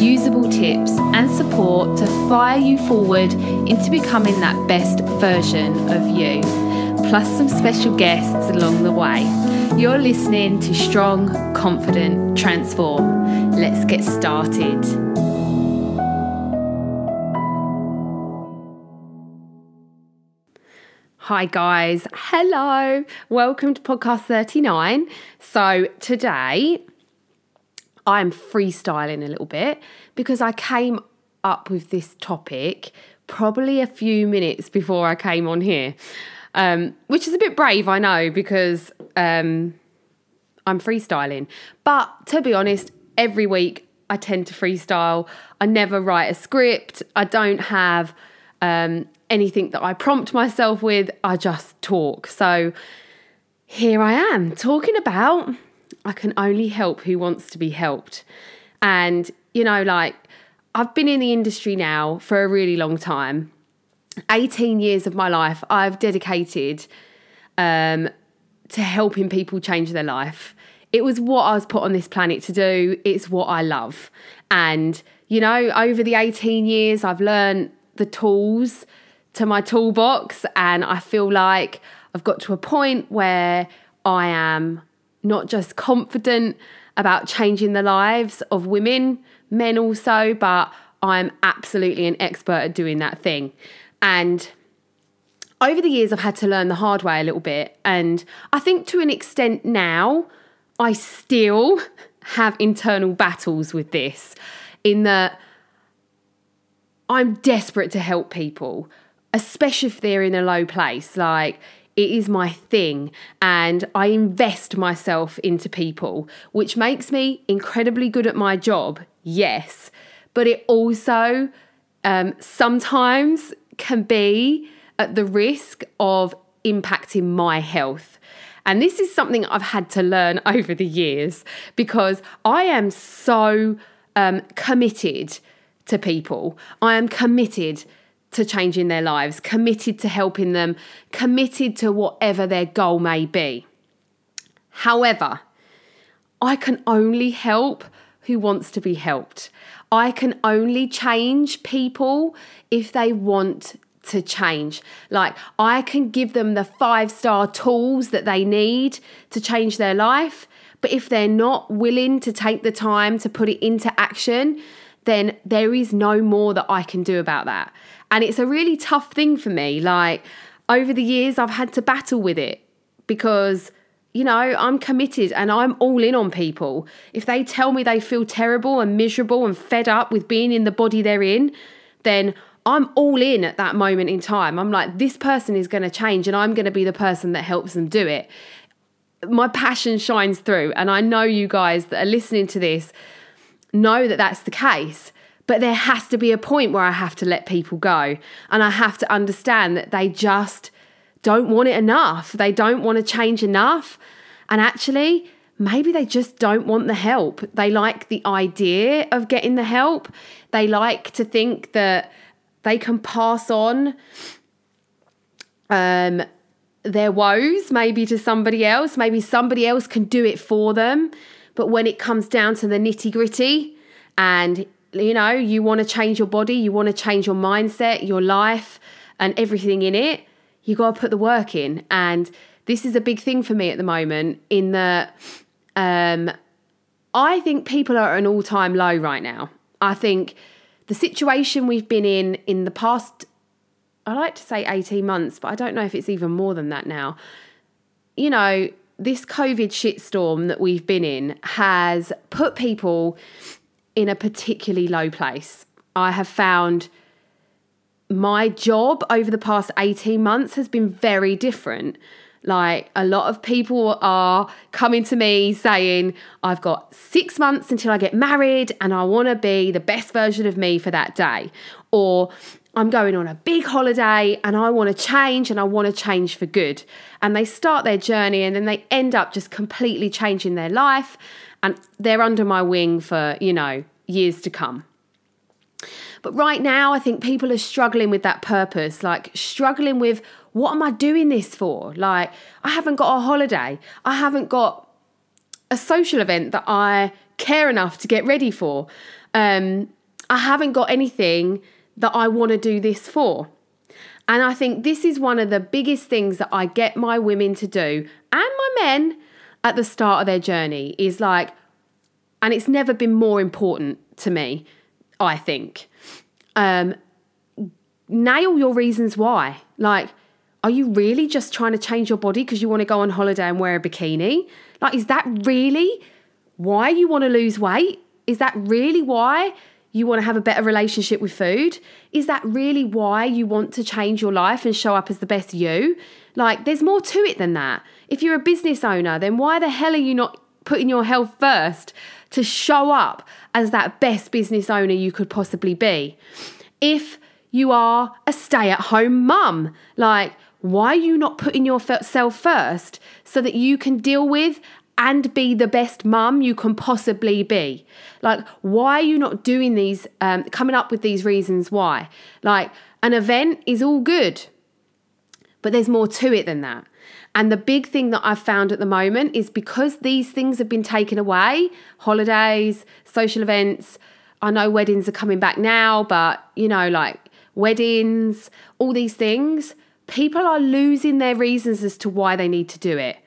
usable tips, and support to fire you forward into becoming that best version of you, plus some special guests along the way. You're listening to Strong, Confident, Transform. Let's get started. Hi, guys. Hello. Welcome to podcast 39. So, today I'm freestyling a little bit because I came up with this topic probably a few minutes before I came on here, um, which is a bit brave, I know, because um, I'm freestyling. But to be honest, every week I tend to freestyle. I never write a script. I don't have um, anything that I prompt myself with. I just talk. So here I am talking about I can only help who wants to be helped. And, you know, like I've been in the industry now for a really long time. 18 years of my life I've dedicated um, to helping people change their life. It was what I was put on this planet to do. It's what I love. And, you know, over the 18 years, I've learned the tools to my toolbox. And I feel like I've got to a point where I am not just confident about changing the lives of women, men also, but I'm absolutely an expert at doing that thing. And over the years, I've had to learn the hard way a little bit. And I think to an extent now, I still have internal battles with this, in that I'm desperate to help people, especially if they're in a low place. Like, it is my thing and I invest myself into people, which makes me incredibly good at my job, yes, but it also um, sometimes can be at the risk of impacting my health. And this is something I've had to learn over the years because I am so um, committed to people. I am committed to changing their lives, committed to helping them, committed to whatever their goal may be. However, I can only help who wants to be helped. I can only change people if they want to change. Like, I can give them the five star tools that they need to change their life. But if they're not willing to take the time to put it into action, then there is no more that I can do about that. And it's a really tough thing for me. Like over the years, I've had to battle with it because, you know, I'm committed and I'm all in on people. If they tell me they feel terrible and miserable and fed up with being in the body they're in, then I'm all in at that moment in time. I'm like, this person is going to change and I'm going to be the person that helps them do it. My passion shines through. And I know you guys that are listening to this know that that's the case. But there has to be a point where I have to let people go and I have to understand that they just don't want it enough. They don't want to change enough. And actually, maybe they just don't want the help. They like the idea of getting the help. They like to think that they can pass on um, their woes maybe to somebody else. Maybe somebody else can do it for them. But when it comes down to the nitty gritty and you know, you want to change your body, you want to change your mindset, your life, and everything in it, you got to put the work in. And this is a big thing for me at the moment, in that um, I think people are at an all time low right now. I think the situation we've been in in the past, I like to say 18 months, but I don't know if it's even more than that now. You know, this COVID shitstorm that we've been in has put people in a particularly low place. I have found my job over the past 18 months has been very different. Like a lot of people are coming to me saying, I've got six months until I get married and I want to be the best version of me for that day. Or I'm going on a big holiday and I want to change and I want to change for good. And they start their journey and then they end up just completely changing their life and they're under my wing for, you know, years to come. But right now, I think people are struggling with that purpose, like struggling with what am I doing this for? Like, I haven't got a holiday, I haven't got a social event that I care enough to get ready for. Um, I haven't got anything that I want to do this for. And I think this is one of the biggest things that I get my women to do and my men at the start of their journey is like, and it's never been more important to me, I think. Um, nail your reasons why. Like, are you really just trying to change your body because you want to go on holiday and wear a bikini? Like, is that really why you want to lose weight? Is that really why you want to have a better relationship with food? Is that really why you want to change your life and show up as the best you? Like, there's more to it than that. If you're a business owner, then why the hell are you not putting your health first to show up as that best business owner you could possibly be? If you are a stay at home mum, like, why are you not putting yourself first so that you can deal with and be the best mum you can possibly be? Like, why are you not doing these, um, coming up with these reasons why? Like, an event is all good, but there's more to it than that. And the big thing that I've found at the moment is because these things have been taken away holidays, social events. I know weddings are coming back now, but you know, like weddings, all these things, people are losing their reasons as to why they need to do it.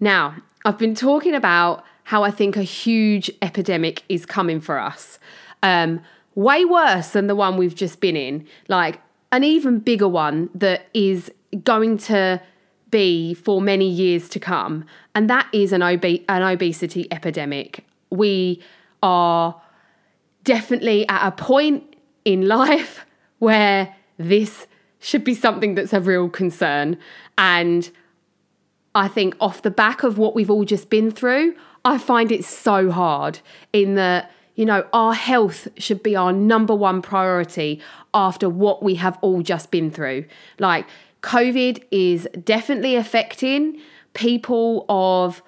Now, I've been talking about how I think a huge epidemic is coming for us. Um, way worse than the one we've just been in, like an even bigger one that is going to be for many years to come, and that is an, ob- an obesity epidemic. We are definitely at a point in life where this should be something that's a real concern. And I think, off the back of what we've all just been through, I find it so hard in that, you know, our health should be our number one priority after what we have all just been through. Like, COVID is definitely affecting people of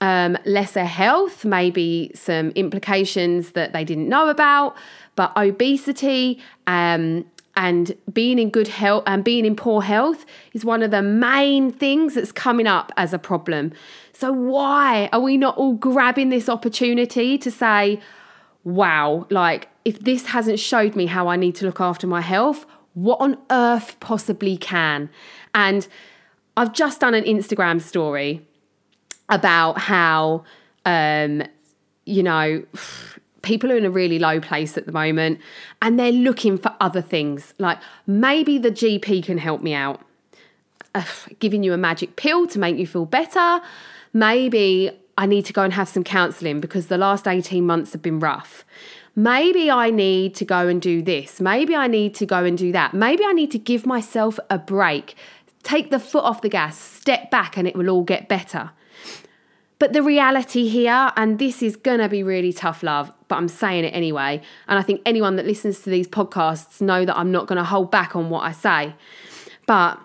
um, lesser health, maybe some implications that they didn't know about, but obesity um, and being in good health and being in poor health is one of the main things that's coming up as a problem. So, why are we not all grabbing this opportunity to say, wow, like if this hasn't showed me how I need to look after my health, what on earth possibly can? And I've just done an Instagram story about how, um, you know, people are in a really low place at the moment and they're looking for other things. Like maybe the GP can help me out, uh, giving you a magic pill to make you feel better. Maybe I need to go and have some counseling because the last 18 months have been rough. Maybe I need to go and do this. Maybe I need to go and do that. Maybe I need to give myself a break, take the foot off the gas, step back, and it will all get better. But the reality here, and this is gonna be really tough love, but I'm saying it anyway. And I think anyone that listens to these podcasts know that I'm not gonna hold back on what I say. But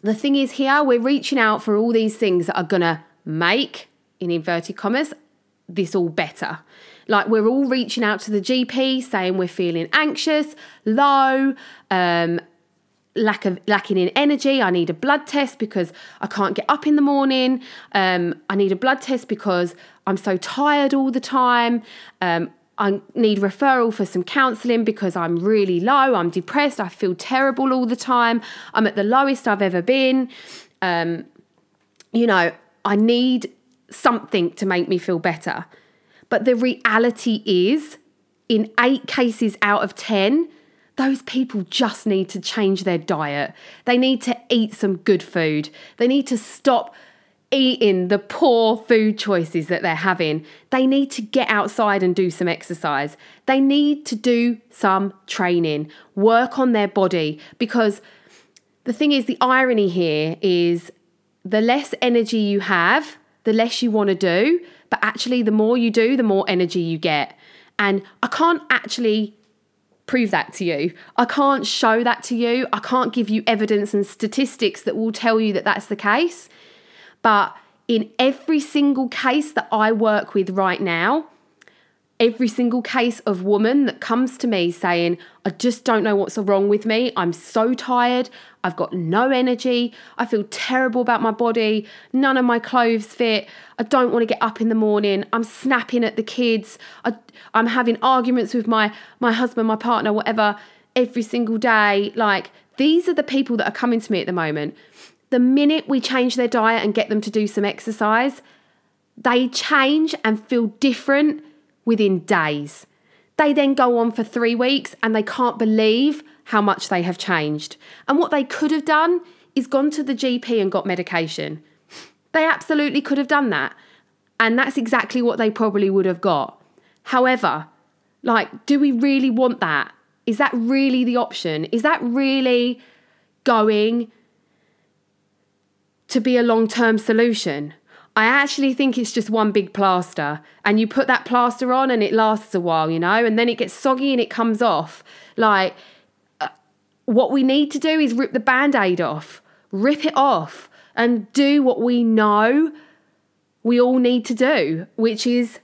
the thing is, here we're reaching out for all these things that are gonna make, in inverted commas, this all better. Like we're all reaching out to the GP saying we're feeling anxious, low, um, lack of lacking in energy. I need a blood test because I can't get up in the morning. Um, I need a blood test because I'm so tired all the time. Um, I need referral for some counselling because I'm really low. I'm depressed. I feel terrible all the time. I'm at the lowest I've ever been. Um, you know, I need something to make me feel better. But the reality is, in eight cases out of 10, those people just need to change their diet. They need to eat some good food. They need to stop eating the poor food choices that they're having. They need to get outside and do some exercise. They need to do some training, work on their body because the thing is, the irony here is the less energy you have, the less you want to do. But actually, the more you do, the more energy you get. And I can't actually prove that to you. I can't show that to you. I can't give you evidence and statistics that will tell you that that's the case. But in every single case that I work with right now, every single case of woman that comes to me saying, I just don't know what's wrong with me. I'm so tired. I've got no energy. I feel terrible about my body. None of my clothes fit. I don't want to get up in the morning. I'm snapping at the kids. I, am having arguments with my, my husband, my partner, whatever, every single day. Like, these are the people that are coming to me at the moment. The minute we change their diet and get them to do some exercise, they change and feel different within days. They then go on for three weeks and they can't believe how much they have changed. And what they could have done is gone to the GP and got medication. They absolutely could have done that. And that's exactly what they probably would have got. However, like, do we really want that? Is that really the option? Is that really going to be a long term solution? I actually think it's just one big plaster, and you put that plaster on and it lasts a while, you know, and then it gets soggy and it comes off. Like, uh, what we need to do is rip the band aid off, rip it off, and do what we know we all need to do, which is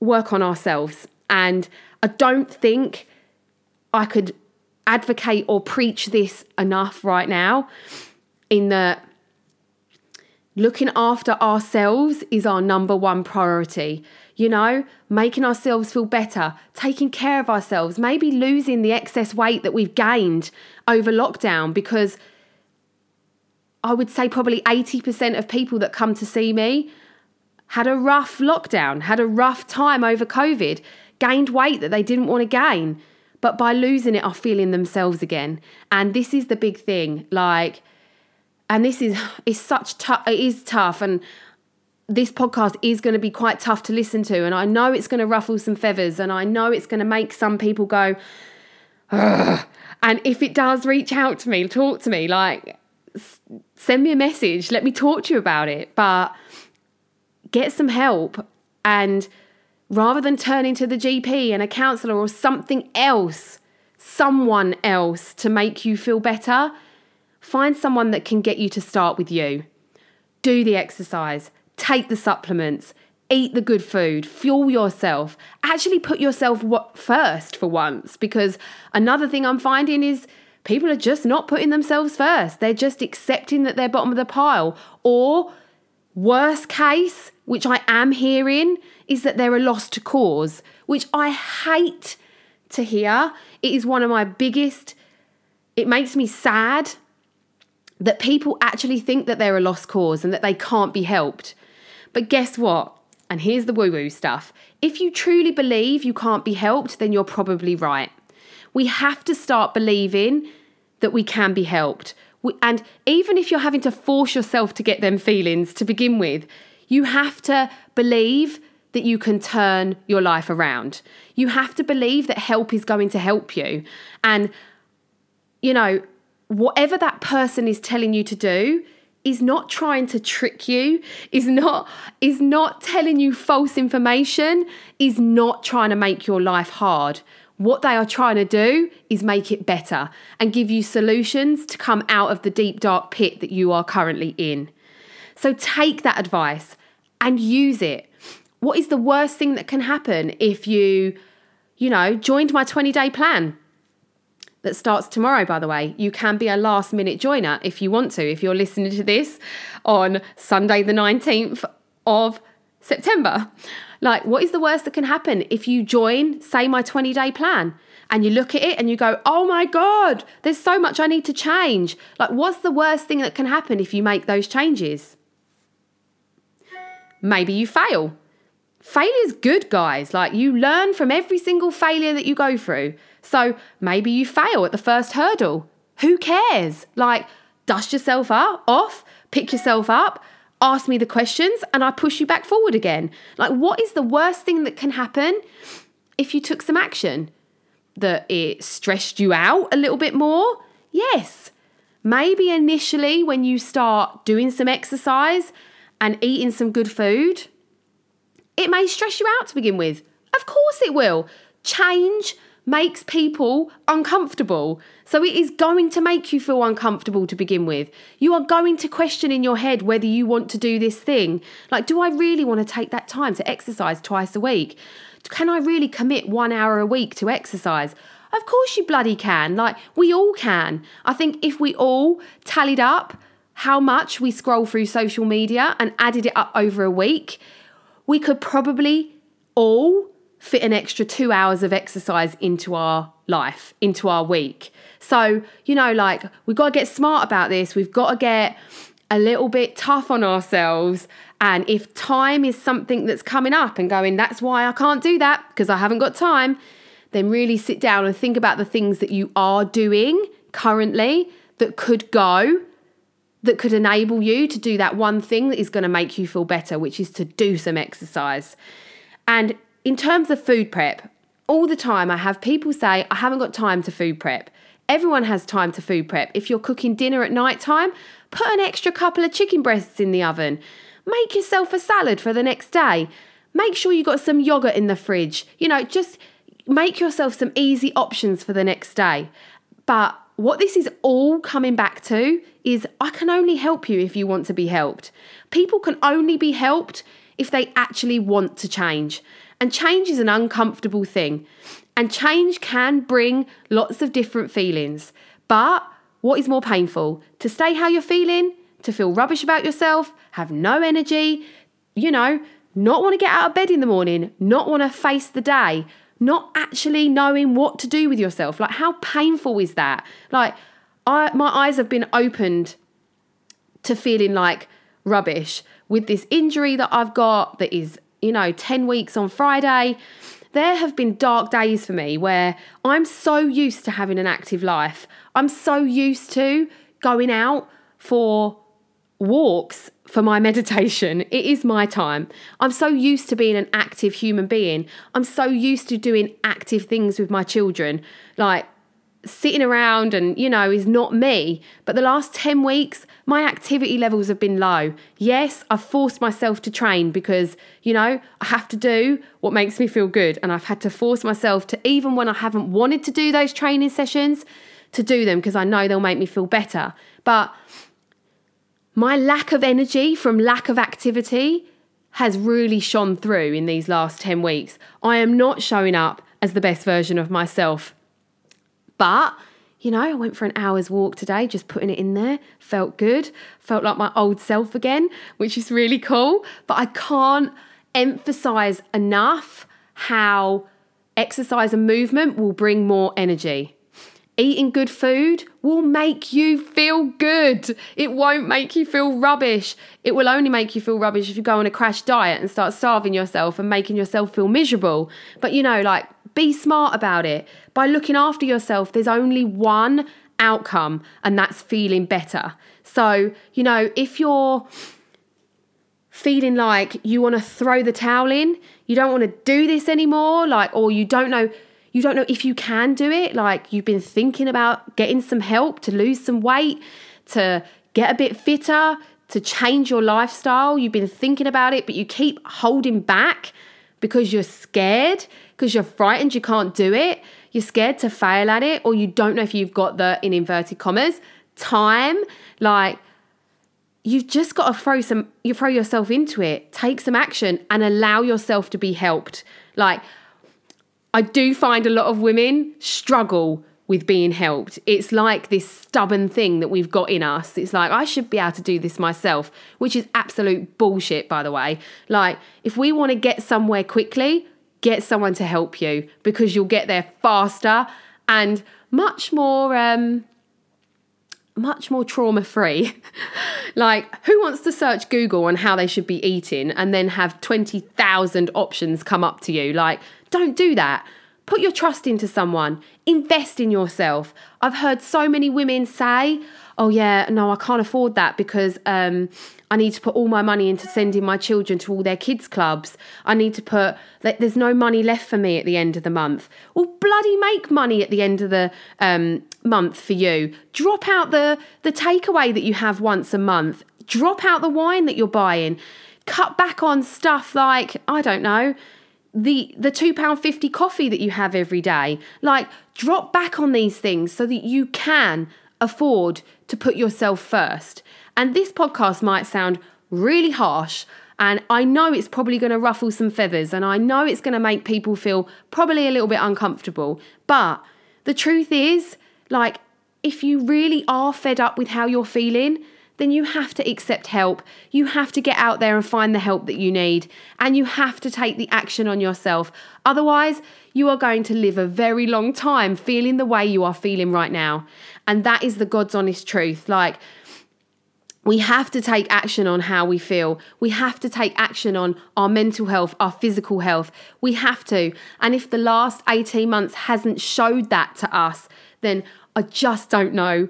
work on ourselves. And I don't think I could advocate or preach this enough right now in that looking after ourselves is our number one priority. You know, making ourselves feel better, taking care of ourselves, maybe losing the excess weight that we've gained over lockdown because I would say probably 80% of people that come to see me had a rough lockdown, had a rough time over COVID, gained weight that they didn't want to gain, but by losing it are feeling themselves again. And this is the big thing. Like, and this is is such tough it is tough and this podcast is going to be quite tough to listen to and i know it's going to ruffle some feathers and i know it's going to make some people go Ugh. and if it does reach out to me talk to me like send me a message let me talk to you about it but get some help and rather than turning to the gp and a counselor or something else someone else to make you feel better Find someone that can get you to start with you. Do the exercise, take the supplements, eat the good food, fuel yourself. Actually, put yourself first for once because another thing I'm finding is people are just not putting themselves first. They're just accepting that they're bottom of the pile. Or, worst case, which I am hearing, is that they're a lost cause, which I hate to hear. It is one of my biggest, it makes me sad that people actually think that they're a lost cause and that they can't be helped. But guess what? And here's the woo woo stuff. If you truly believe you can't be helped, then you're probably right. We have to start believing that we can be helped. And even if you're having to force yourself to get them feelings to begin with, you have to believe that you can turn your life around. You have to believe that help is going to help you. And, you know, whatever that person is telling you to do is not trying to trick you is not is not telling you false information is not trying to make your life hard what they are trying to do is make it better and give you solutions to come out of the deep dark pit that you are currently in so take that advice and use it what is the worst thing that can happen if you you know joined my 20 day plan that starts tomorrow, by the way. You can be a last minute joiner if you want to, if you're listening to this on Sunday, the 19th of September. Like, what is the worst that can happen if you join, say, my 20 day plan? And you look at it and you go, oh my God, there's so much I need to change. Like, what's the worst thing that can happen if you make those changes? Maybe you fail. Failure's good, guys. Like, you learn from every single failure that you go through. So maybe you fail at the first hurdle. Who cares? Like, dust yourself up, off, pick yourself up, ask me the questions, and I push you back forward again. Like, what is the worst thing that can happen if you took some action? That it stressed you out a little bit more? Yes. maybe initially when you start doing some exercise and eating some good food, it may stress you out to begin with. Of course it will. Change makes people uncomfortable. So it is going to make you feel uncomfortable to begin with. You are going to question in your head whether you want to do this thing. Like, do I really want to take that time to exercise twice a week? Can I really commit one hour a week to exercise? Of course you bloody can. Like, we all can. I think if we all tallied up how much we scroll through social media and added it up over a week, we could probably all fit an extra two hours of exercise into our life, into our week. So, you know, like we've got to get smart about this. We've got to get a little bit tough on ourselves. And if time is something that's coming up and going, that's why I can't do that because I haven't got time, then really sit down and think about the things that you are doing currently that could go, that could enable you to do that one thing that is going to make you feel better, which is to do some exercise. And in terms of food prep, all the time I have people say, I haven't got time to food prep. Everyone has time to food prep. If you're cooking dinner at night time, put an extra couple of chicken breasts in the oven. Make yourself a salad for the next day. Make sure you got some yogurt in the fridge. You know, just make yourself some easy options for the next day. But what this is all coming back to is I can only help you if you want to be helped. People can only be helped if they actually want to change. And change is an uncomfortable thing. And change can bring lots of different feelings. But what is more painful? To stay how you're feeling, to feel rubbish about yourself, have no energy, you know, not want to get out of bed in the morning, not want to face the day, not actually knowing what to do with yourself. Like, how painful is that? Like, I, my eyes have been opened to feeling like rubbish with this injury that I've got that is you know, 10 weeks on Friday. There have been dark days for me where I'm so used to having an active life. I'm so used to going out for walks for my meditation. It is my time. I'm so used to being an active human being. I'm so used to doing active things with my children. Like sitting around and, you know, is not me. But the last 10 weeks, my activity levels have been low. Yes, I've forced myself to train because, you know, I have to do what makes me feel good. And I've had to force myself to, even when I haven't wanted to do those training sessions, to do them because I know they'll make me feel better. But my lack of energy from lack of activity has really shone through in these last 10 weeks. I am not showing up as the best version of myself but, you know, I went for an hour's walk today, just putting it in there. Felt good. Felt like my old self again, which is really cool. But I can't emphasize enough how exercise and movement will bring more energy. Eating good food will make you feel good. It won't make you feel rubbish. It will only make you feel rubbish if you go on a crash diet and start starving yourself and making yourself feel miserable. But you know, like be smart about it. By looking after yourself, there's only one outcome, and that's feeling better. So, you know, if you're feeling like you want to throw the towel in, you don't want to do this anymore, like, or you don't know. You don't know if you can do it. Like, you've been thinking about getting some help to lose some weight, to get a bit fitter, to change your lifestyle. You've been thinking about it, but you keep holding back because you're scared because you're frightened you can't do it, you're scared to fail at it, or you don't know if you've got the, in inverted commas, time. Like, you've just got to throw some, you throw yourself into it, take some action, and allow yourself to be helped. Like, I do find a lot of women struggle with being helped. It's like this stubborn thing that we've got in us. It's like, I should be able to do this myself, which is absolute bullshit, by the way. Like, if we want to get somewhere quickly, get someone to help you because you'll get there faster and much more um, much more trauma free. like, who wants to search Google on how they should be eating and then have 20,000 options come up to you? Like, don't do that. Put your trust into someone, invest in yourself. I've heard so many women say, oh yeah, no, I can't afford that because um, I need to put all my money into sending my children to all their kids' clubs. I need to put, like, there's no money left for me at the end of the month. Well, bloody make money at the end of the um, month for you. Drop out the, the takeaway that you have once a month. Drop out the wine that you're buying. Cut back on stuff like, I don't know, the the two pound fifty coffee that you have every day. Like drop back on these things so that you can afford to put yourself first. And this podcast might sound really harsh, and I know it's probably going to ruffle some feathers, and I know it's going to make people feel probably a little bit uncomfortable. But the truth is, like, if you really are fed up with how you're feeling, then you have to accept help. You have to get out there and find the help that you need. And you have to take the action on yourself. Otherwise, you are going to live a very long time feeling the way you are feeling right now. And that is the God's honest truth. Like, we have to take action on how we feel. We have to take action on our mental health, our physical health. We have to. And if the last 18 months hasn't showed that to us, then I just don't know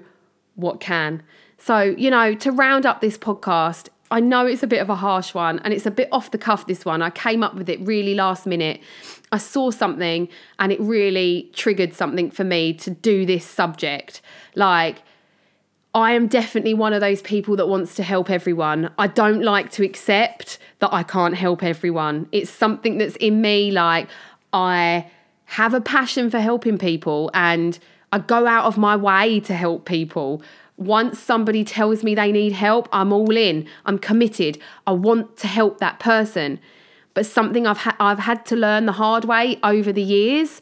what can. So, you know, to round up this podcast, I know it's a bit of a harsh one and it's a bit off the cuff, this one. I came up with it really last minute. I saw something and it really triggered something for me to do this subject. Like, I am definitely one of those people that wants to help everyone. I don't like to accept that I can't help everyone. It's something that's in me. Like, I have a passion for helping people and I go out of my way to help people once somebody tells me they need help, I'm all in. I'm committed. I want to help that person. But something I've ha- I've had to learn the hard way over the years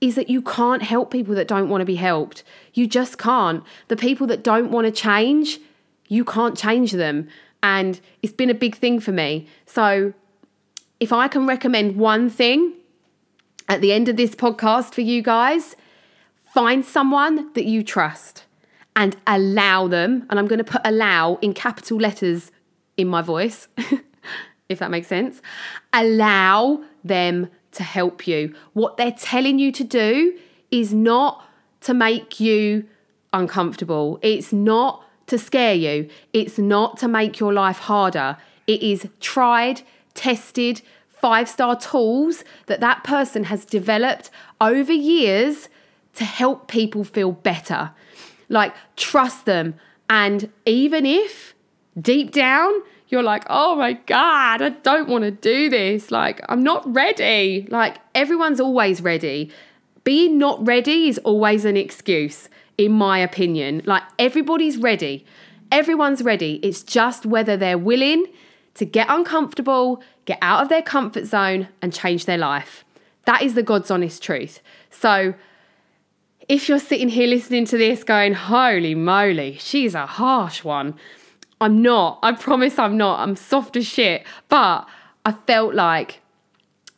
is that you can't help people that don't want to be helped. You just can't. The people that don't want to change, you can't change them. And it's been a big thing for me. So if I can recommend one thing at the end of this podcast for you guys, find someone that you trust and allow them, and I'm going to put allow in capital letters in my voice, if that makes sense. Allow them to help you. What they're telling you to do is not to make you uncomfortable, it's not to scare you, it's not to make your life harder. It is tried, tested, five star tools that that person has developed over years to help people feel better. Like, trust them. And even if deep down you're like, oh my God, I don't want to do this. Like, I'm not ready. Like, everyone's always ready. Being not ready is always an excuse, in my opinion. Like, everybody's ready. Everyone's ready. It's just whether they're willing to get uncomfortable, get out of their comfort zone, and change their life. That is the God's honest truth. So, if you're sitting here listening to this going, holy moly, she's a harsh one. I'm not. I promise I'm not. I'm soft as shit. But I felt like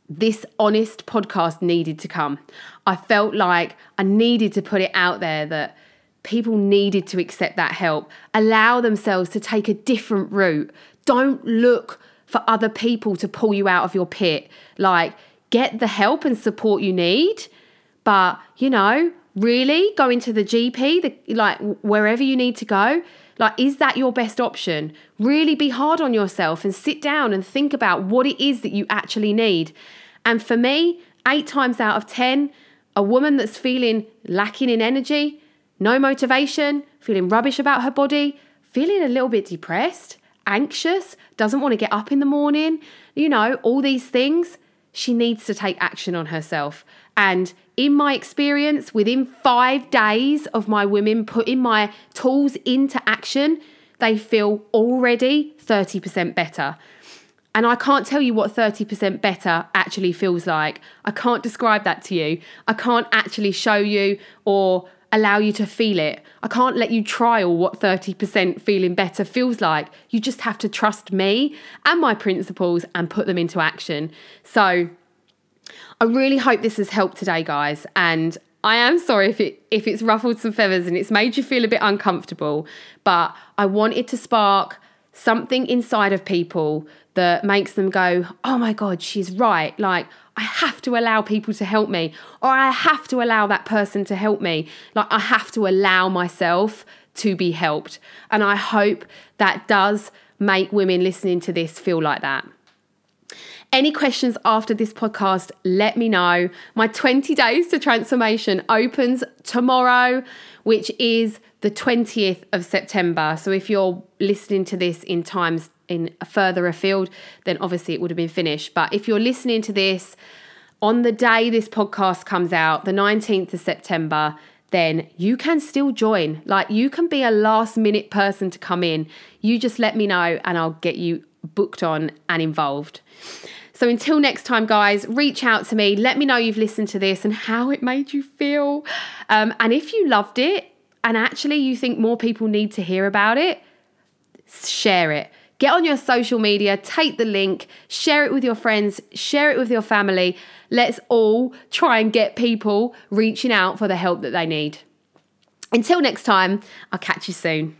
this honest podcast needed to come. I felt like I needed to put it out there that people needed to accept that help, allow themselves to take a different route. Don't look for other people to pull you out of your pit. Like, get the help and support you need. But, you know, really going to the GP, the, like wherever you need to go, like is that your best option? Really be hard on yourself and sit down and think about what it is that you actually need. And for me, 8 times out of 10, a woman that's feeling lacking in energy, no motivation, feeling rubbish about her body, feeling a little bit depressed, anxious, doesn't want to get up in the morning, you know, all these things, she needs to take action on herself. And in my experience, within five days of my women putting my tools into action, they feel already 30% better. And I can't tell you what 30% better actually feels like. I can't describe that to you. I can't actually show you or allow you to feel it. I can't let you trial what 30% feeling better feels like. You just have to trust me and my principles and put them into action. So, I really hope this has helped today, guys. And I am sorry if it if it's ruffled some feathers and it's made you feel a bit uncomfortable, but I wanted to spark something inside of people that makes them go, "Oh my god, she's right." Like I have to allow people to help me or I have to allow that person to help me. Like I have to allow myself to be helped. And I hope that does make women listening to this feel like that. Any questions after this podcast, let me know. My 20 days to transformation opens tomorrow, which is the 20th of September. So if you're listening to this in times in further afield, then obviously it would have been finished. But if you're listening to this on the day this podcast comes out, the 19th of September, then you can still join. Like you can be a last minute person to come in. You just let me know and I'll get you booked on and involved. So until next time, guys, reach out to me. Let me know you've listened to this and how it made you feel. Um, and if you loved it and actually you think more people need to hear about it, share it. Get on your social media, take the link, share it with your friends, share it with your family. Let's all try and get people reaching out for the help that they need. Until next time, I'll catch you soon.